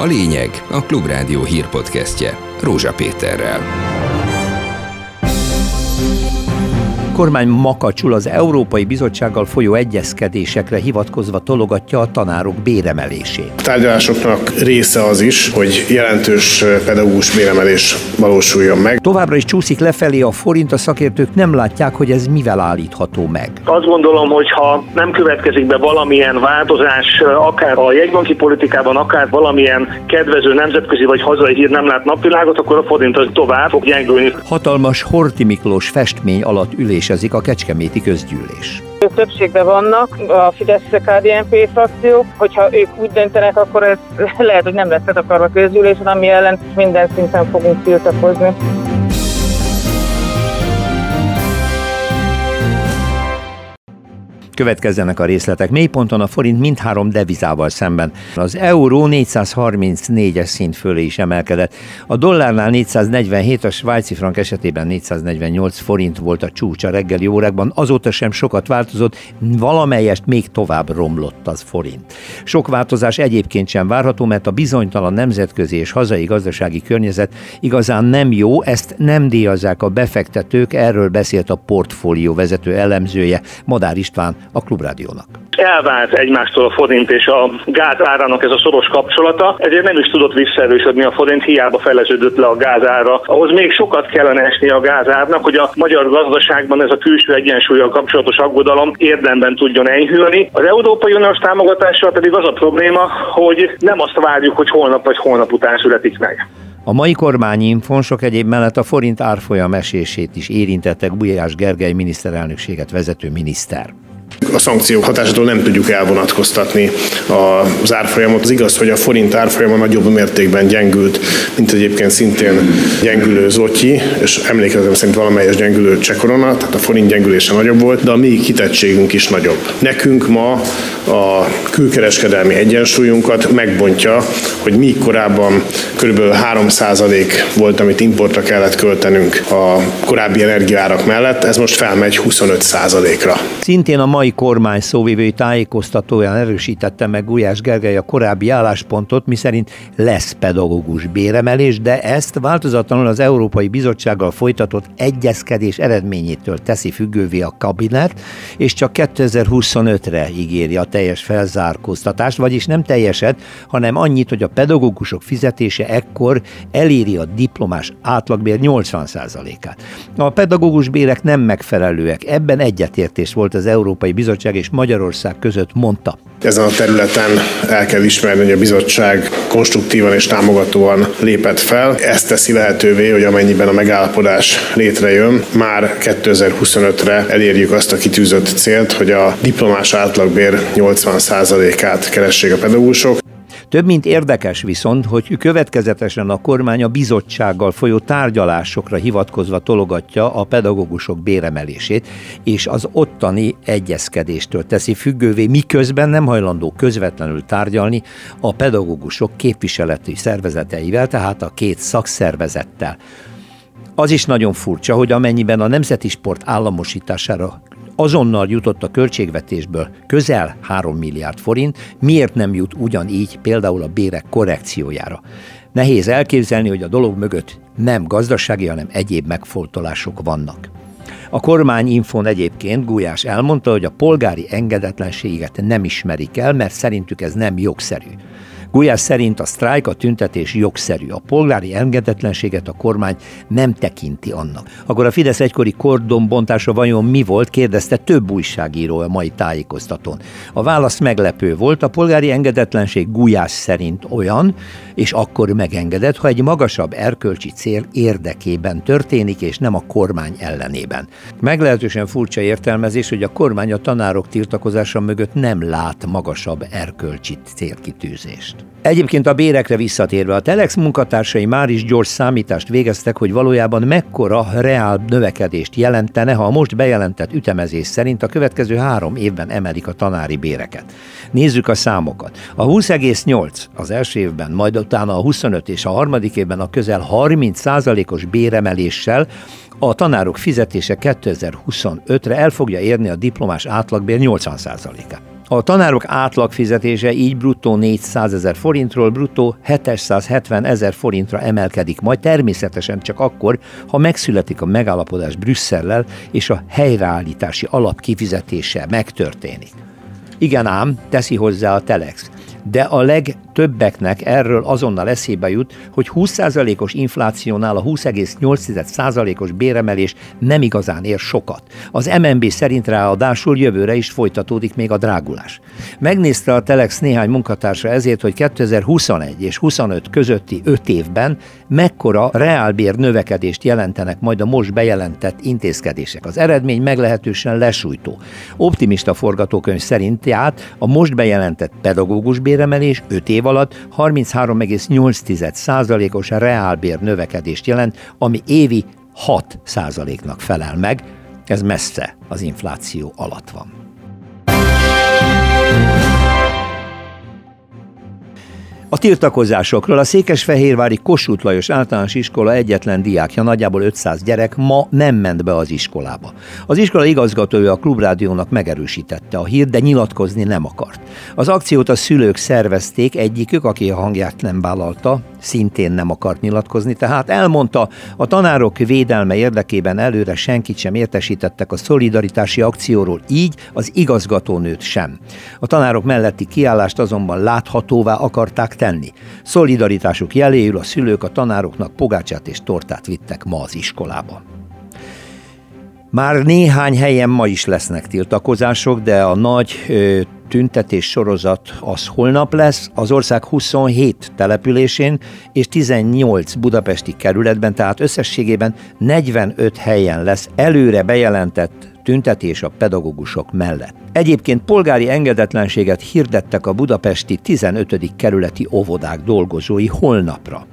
A lényeg a Klubrádió hírpodcastje Rózsa Péterrel kormány makacsul az Európai Bizottsággal folyó egyezkedésekre hivatkozva tologatja a tanárok béremelését. A tárgyalásoknak része az is, hogy jelentős pedagógus béremelés valósuljon meg. Továbbra is csúszik lefelé a forint, a szakértők nem látják, hogy ez mivel állítható meg. Azt gondolom, hogy ha nem következik be valamilyen változás, akár a jegybanki politikában, akár valamilyen kedvező nemzetközi vagy hazai hír nem lát napvilágot, akkor a forint az tovább fog gyengülni. Hatalmas Horti Miklós festmény alatt ülés ülésezik a Kecskeméti közgyűlés. Ők többségben vannak, a fidesz KDNP frakció, hogyha ők úgy döntenek, akkor ez lehet, hogy nem lesz akarva közgyűlés, ami ellen minden szinten fogunk tiltakozni. Következzenek a részletek. Mélyponton a forint mindhárom devizával szemben. Az euró 434-es szint fölé is emelkedett. A dollárnál 447, a svájci frank esetében 448 forint volt a csúcs a reggeli órákban. Azóta sem sokat változott, valamelyest még tovább romlott az forint. Sok változás egyébként sem várható, mert a bizonytalan nemzetközi és hazai gazdasági környezet igazán nem jó, ezt nem díjazzák a befektetők, erről beszélt a portfólió vezető elemzője, Madár István, a Klubrádiónak. Elvált egymástól a forint és a gáz árának ez a szoros kapcsolata, ezért nem is tudott visszaerősödni a forint, hiába feleződött le a gázára. Ahhoz még sokat kellene esni a gázárnak, hogy a magyar gazdaságban ez a külső egyensúlyal kapcsolatos aggodalom érdemben tudjon enyhülni. Az Európai Uniós támogatással pedig az a probléma, hogy nem azt várjuk, hogy holnap vagy holnap után születik meg. A mai kormányinfon sok egyéb mellett a forint árfolyam esését is érintette Gulyás Gergely miniszterelnökséget vezető miniszter. A szankciók hatásától nem tudjuk elvonatkoztatni az árfolyamot. Az igaz, hogy a forint árfolyama nagyobb mértékben gyengült, mint egyébként szintén gyengülő zotyi, és emlékezetem szerint valamelyes gyengülő csekorona, tehát a forint gyengülése nagyobb volt, de a mi kitettségünk is nagyobb. Nekünk ma a külkereskedelmi egyensúlyunkat megbontja, hogy mi korábban kb. 3% volt, amit importra kellett költenünk a korábbi energiárak mellett, ez most felmegy 25%-ra. Szintén a mai kormány szóvivői tájékoztatóján erősítette meg Gulyás Gergely a korábbi álláspontot, miszerint lesz pedagógus béremelés, de ezt változatlanul az Európai Bizottsággal folytatott egyezkedés eredményétől teszi függővé a kabinet, és csak 2025-re ígéri a teljes felzárkóztatást, vagyis nem teljeset, hanem annyit, hogy a pedagógusok fizetése ekkor eléri a diplomás átlagbér 80%-át. A pedagógus bérek nem megfelelőek, ebben egyetértés volt az Európai Európai Bizottság és Magyarország között mondta. Ezen a területen el kell ismerni, hogy a bizottság konstruktívan és támogatóan lépett fel. Ezt teszi lehetővé, hogy amennyiben a megállapodás létrejön, már 2025-re elérjük azt a kitűzött célt, hogy a diplomás átlagbér 80%-át keressék a pedagógusok. Több mint érdekes viszont, hogy következetesen a kormány a bizottsággal folyó tárgyalásokra hivatkozva tologatja a pedagógusok béremelését, és az ottani egyezkedéstől teszi függővé, miközben nem hajlandó közvetlenül tárgyalni a pedagógusok képviseleti szervezeteivel, tehát a két szakszervezettel. Az is nagyon furcsa, hogy amennyiben a nemzeti sport államosítására azonnal jutott a költségvetésből közel 3 milliárd forint, miért nem jut ugyanígy például a bérek korrekciójára? Nehéz elképzelni, hogy a dolog mögött nem gazdasági, hanem egyéb megfoltolások vannak. A kormányinfon egyébként Gulyás elmondta, hogy a polgári engedetlenséget nem ismerik el, mert szerintük ez nem jogszerű. Gulyás szerint a sztrájk, a tüntetés jogszerű. A polgári engedetlenséget a kormány nem tekinti annak. Akkor a Fidesz egykori kordonbontása vajon mi volt, kérdezte több újságíró a mai tájékoztatón. A válasz meglepő volt, a polgári engedetlenség Gulyás szerint olyan, és akkor megengedett, ha egy magasabb erkölcsi cél érdekében történik, és nem a kormány ellenében. Meglehetősen furcsa értelmezés, hogy a kormány a tanárok tiltakozása mögött nem lát magasabb erkölcsi célkitűzést. Egyébként a bérekre visszatérve, a Telex munkatársai már is gyors számítást végeztek, hogy valójában mekkora reál növekedést jelentene, ha a most bejelentett ütemezés szerint a következő három évben emelik a tanári béreket. Nézzük a számokat. A 20,8 az első évben, majd utána a 25 és a harmadik évben a közel 30 százalékos béremeléssel A tanárok fizetése 2025-re el fogja érni a diplomás átlagbér 80%-át. A tanárok átlagfizetése így bruttó 400 ezer forintról bruttó 770 ezer forintra emelkedik, majd természetesen csak akkor, ha megszületik a megállapodás Brüsszellel és a helyreállítási alap kifizetése megtörténik. Igen ám, teszi hozzá a Telex de a legtöbbeknek erről azonnal eszébe jut, hogy 20%-os inflációnál a 20,8%-os béremelés nem igazán ér sokat. Az MNB szerint ráadásul jövőre is folytatódik még a drágulás. Megnézte a Telex néhány munkatársa ezért, hogy 2021 és 25 közötti 5 évben mekkora reálbér növekedést jelentenek majd a most bejelentett intézkedések. Az eredmény meglehetősen lesújtó. Optimista forgatókönyv szerint tehát a most bejelentett pedagógus béremelés 5 év alatt 33,8%-os reálbér növekedést jelent, ami évi 6%-nak felel meg, ez messze az infláció alatt van. A tiltakozásokról a Székesfehérvári Kossuth Lajos általános iskola egyetlen diákja, nagyjából 500 gyerek, ma nem ment be az iskolába. Az iskola igazgatója a Klubrádiónak megerősítette a hírt, de nyilatkozni nem akart. Az akciót a szülők szervezték, egyikük, aki a hangját nem vállalta, szintén nem akart nyilatkozni, tehát elmondta, a tanárok védelme érdekében előre senkit sem értesítettek a szolidaritási akcióról, így az igazgatónőt sem. A tanárok melletti kiállást azonban láthatóvá akarták tenni. Szolidaritásuk jeléül a szülők a tanároknak pogácsát és tortát vittek ma az iskolába. Már néhány helyen ma is lesznek tiltakozások, de a nagy ö, tüntetés sorozat az holnap lesz, az ország 27 településén és 18 budapesti kerületben, tehát összességében 45 helyen lesz előre bejelentett tüntetés a pedagógusok mellett. Egyébként polgári engedetlenséget hirdettek a budapesti 15. kerületi óvodák dolgozói holnapra.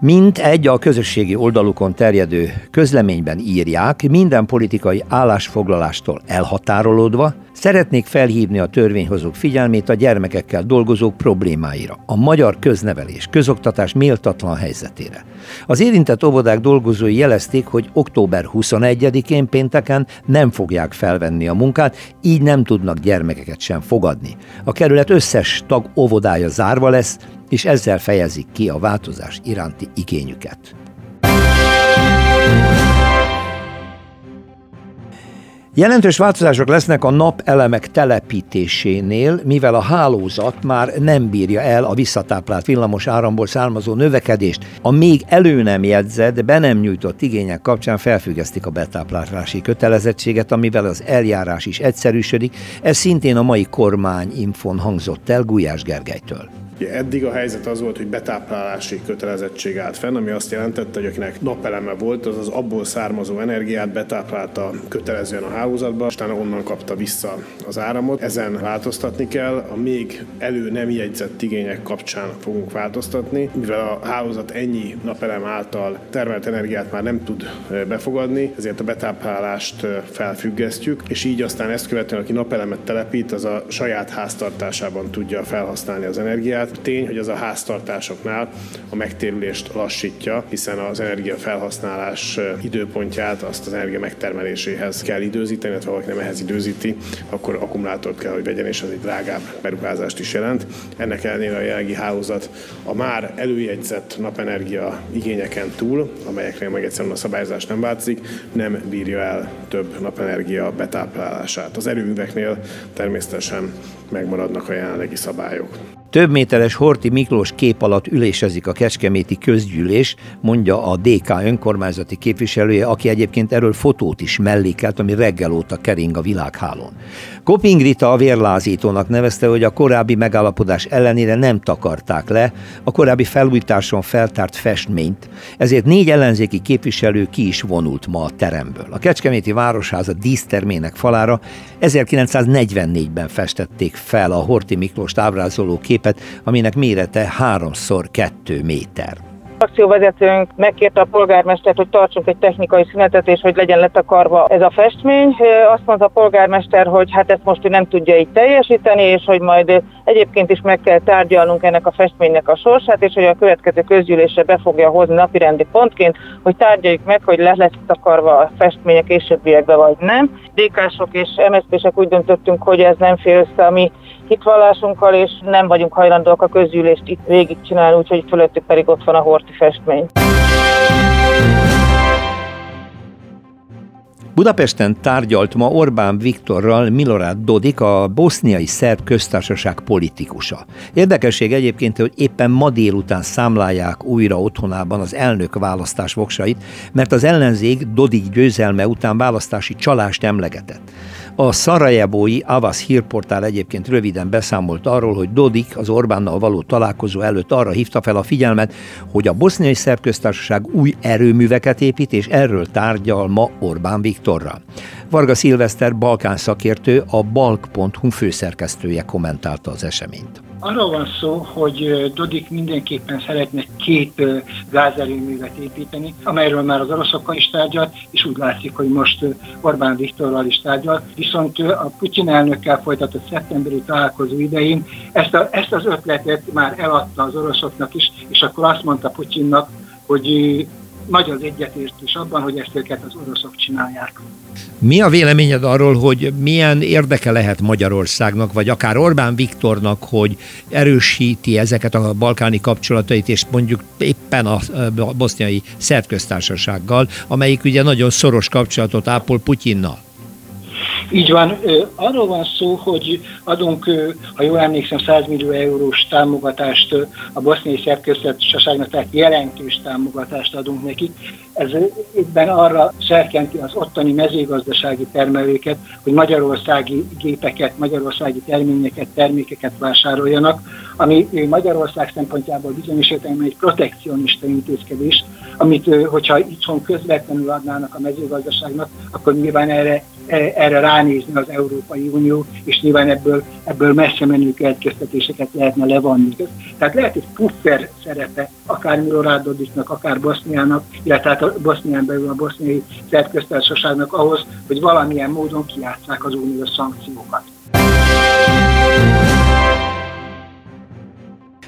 Mint egy a közösségi oldalukon terjedő közleményben írják, minden politikai állásfoglalástól elhatárolódva, Szeretnék felhívni a törvényhozók figyelmét a gyermekekkel dolgozók problémáira, a magyar köznevelés, közoktatás méltatlan helyzetére. Az érintett óvodák dolgozói jelezték, hogy október 21-én pénteken nem fogják felvenni a munkát, így nem tudnak gyermekeket sem fogadni. A kerület összes tag óvodája zárva lesz, és ezzel fejezik ki a változás iránti igényüket. Jelentős változások lesznek a napelemek telepítésénél, mivel a hálózat már nem bírja el a visszatáplált villamos áramból származó növekedést. A még elő nem jegyzett, be nem nyújtott igények kapcsán felfüggesztik a betáplálási kötelezettséget, amivel az eljárás is egyszerűsödik. Ez szintén a mai kormány infon hangzott el Gulyás Gergelytől. Ugye eddig a helyzet az volt, hogy betáplálási kötelezettség állt fenn, ami azt jelentette, hogy akinek napeleme volt, az az abból származó energiát betáplálta kötelezően a hálózatba, aztán onnan kapta vissza az áramot. Ezen változtatni kell, a még elő nem jegyzett igények kapcsán fogunk változtatni, mivel a hálózat ennyi napelem által termelt energiát már nem tud befogadni, ezért a betáplálást felfüggesztjük, és így aztán ezt követően, aki napelemet telepít, az a saját háztartásában tudja felhasználni az energiát, energiát. Tény, hogy az a háztartásoknál a megtérülést lassítja, hiszen az energia felhasználás időpontját azt az energia megtermeléséhez kell időzíteni, illetve valaki nem ehhez időzíti, akkor akkumulátort kell, hogy vegyen, és az egy drágább beruházást is jelent. Ennek ellenére a jelenlegi hálózat a már előjegyzett napenergia igényeken túl, amelyekre meg egyszerűen a szabályozás nem változik, nem bírja el több napenergia betáplálását. Az erőműveknél természetesen megmaradnak a jelenlegi szabályok. Több méteres Horti Miklós kép alatt ülésezik a Kecskeméti közgyűlés, mondja a DK önkormányzati képviselője, aki egyébként erről fotót is mellékelt, ami reggel óta kering a világhálón. Koping Rita a vérlázítónak nevezte, hogy a korábbi megállapodás ellenére nem takarták le a korábbi felújításon feltárt festményt, ezért négy ellenzéki képviselő ki is vonult ma a teremből. A Kecskeméti Városháza dísztermének falára 1944-ben festették fel a Horti Miklós ábrázoló képet, aminek mérete 3 x 2 méter. Akcióvezetőnk megkérte a polgármestert, hogy tartsunk egy technikai szünetet, és hogy legyen letakarva ez a festmény. Azt mondta a polgármester, hogy hát ezt most ő nem tudja így teljesíteni, és hogy majd egyébként is meg kell tárgyalnunk ennek a festménynek a sorsát, és hogy a következő közgyűlésre be fogja hozni napirendi pontként, hogy tárgyaljuk meg, hogy le lesz takarva a festmény a későbbiekbe, vagy nem. DK-sok és MSZP-sek úgy döntöttünk, hogy ez nem fél össze a mi hitvallásunkkal, és nem vagyunk hajlandóak a közgyűlést itt végigcsinálni, úgyhogy fölöttük pedig ott van a horti festmény. Budapesten tárgyalt ma Orbán Viktorral Milorad Dodik, a boszniai szerb köztársaság politikusa. Érdekesség egyébként, hogy éppen ma délután számlálják újra otthonában az elnök választás voksait, mert az ellenzék Dodik győzelme után választási csalást emlegetett. A szarajebói Avas hírportál egyébként röviden beszámolt arról, hogy Dodik az Orbánnal való találkozó előtt arra hívta fel a figyelmet, hogy a boszniai szerb köztársaság új erőműveket épít, és erről tárgyal ma Orbán Viktorra. Varga Szilveszter Balkán szakértő, a balk.hu főszerkesztője kommentálta az eseményt. Arról van szó, hogy Dodik mindenképpen szeretne két gázerőművet építeni, amelyről már az oroszokkal is tárgyalt, és úgy látszik, hogy most Orbán Viktorral is tárgyal. Viszont a Putyin elnökkel folytatott szeptemberi találkozó idején ezt, a, ezt az ötletet már eladta az oroszoknak is, és akkor azt mondta Putyinnak, hogy nagy az egyetértés abban, hogy ezt őket az oroszok csinálják. Mi a véleményed arról, hogy milyen érdeke lehet Magyarországnak, vagy akár Orbán Viktornak, hogy erősíti ezeket a balkáni kapcsolatait, és mondjuk éppen a boszniai szerbköztársasággal, amelyik ugye nagyon szoros kapcsolatot ápol Putyinnal? Így van, arról van szó, hogy adunk, ha jól emlékszem, 100 millió eurós támogatást a boszniai szerköztársaságnak, tehát jelentős támogatást adunk nekik. Ez éppen arra szerkenti az ottani mezőgazdasági termelőket, hogy magyarországi gépeket, magyarországi terményeket, termékeket vásároljanak, ami Magyarország szempontjából bizonyos egy protekcionista intézkedés, amit hogyha itthon közvetlenül adnának a mezőgazdaságnak, akkor nyilván erre E, erre ránézni az Európai Unió, és nyilván ebből, ebből messze menő következtetéseket lehetne levonni. Tehát lehet egy puffer szerepe akár Milorádodiknak, akár Boszniának, illetve hát a Bosznián belül a boszniai szerköztársaságnak ahhoz, hogy valamilyen módon kiátszák az uniós szankciókat.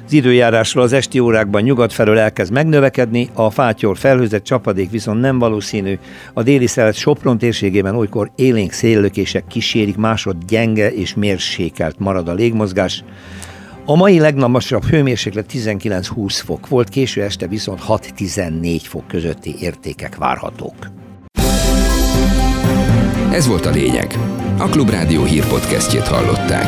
Az időjárásról az esti órákban nyugat felől elkezd megnövekedni, a fátyor felhőzett csapadék viszont nem valószínű. A déli szelet Sopron térségében olykor élénk széllökések kísérik, másod gyenge és mérsékelt marad a légmozgás. A mai legnagyobb hőmérséklet 19-20 fok volt, késő este viszont 6-14 fok közötti értékek várhatók. Ez volt a lényeg. A Klubrádió hírpodcastjét hallották.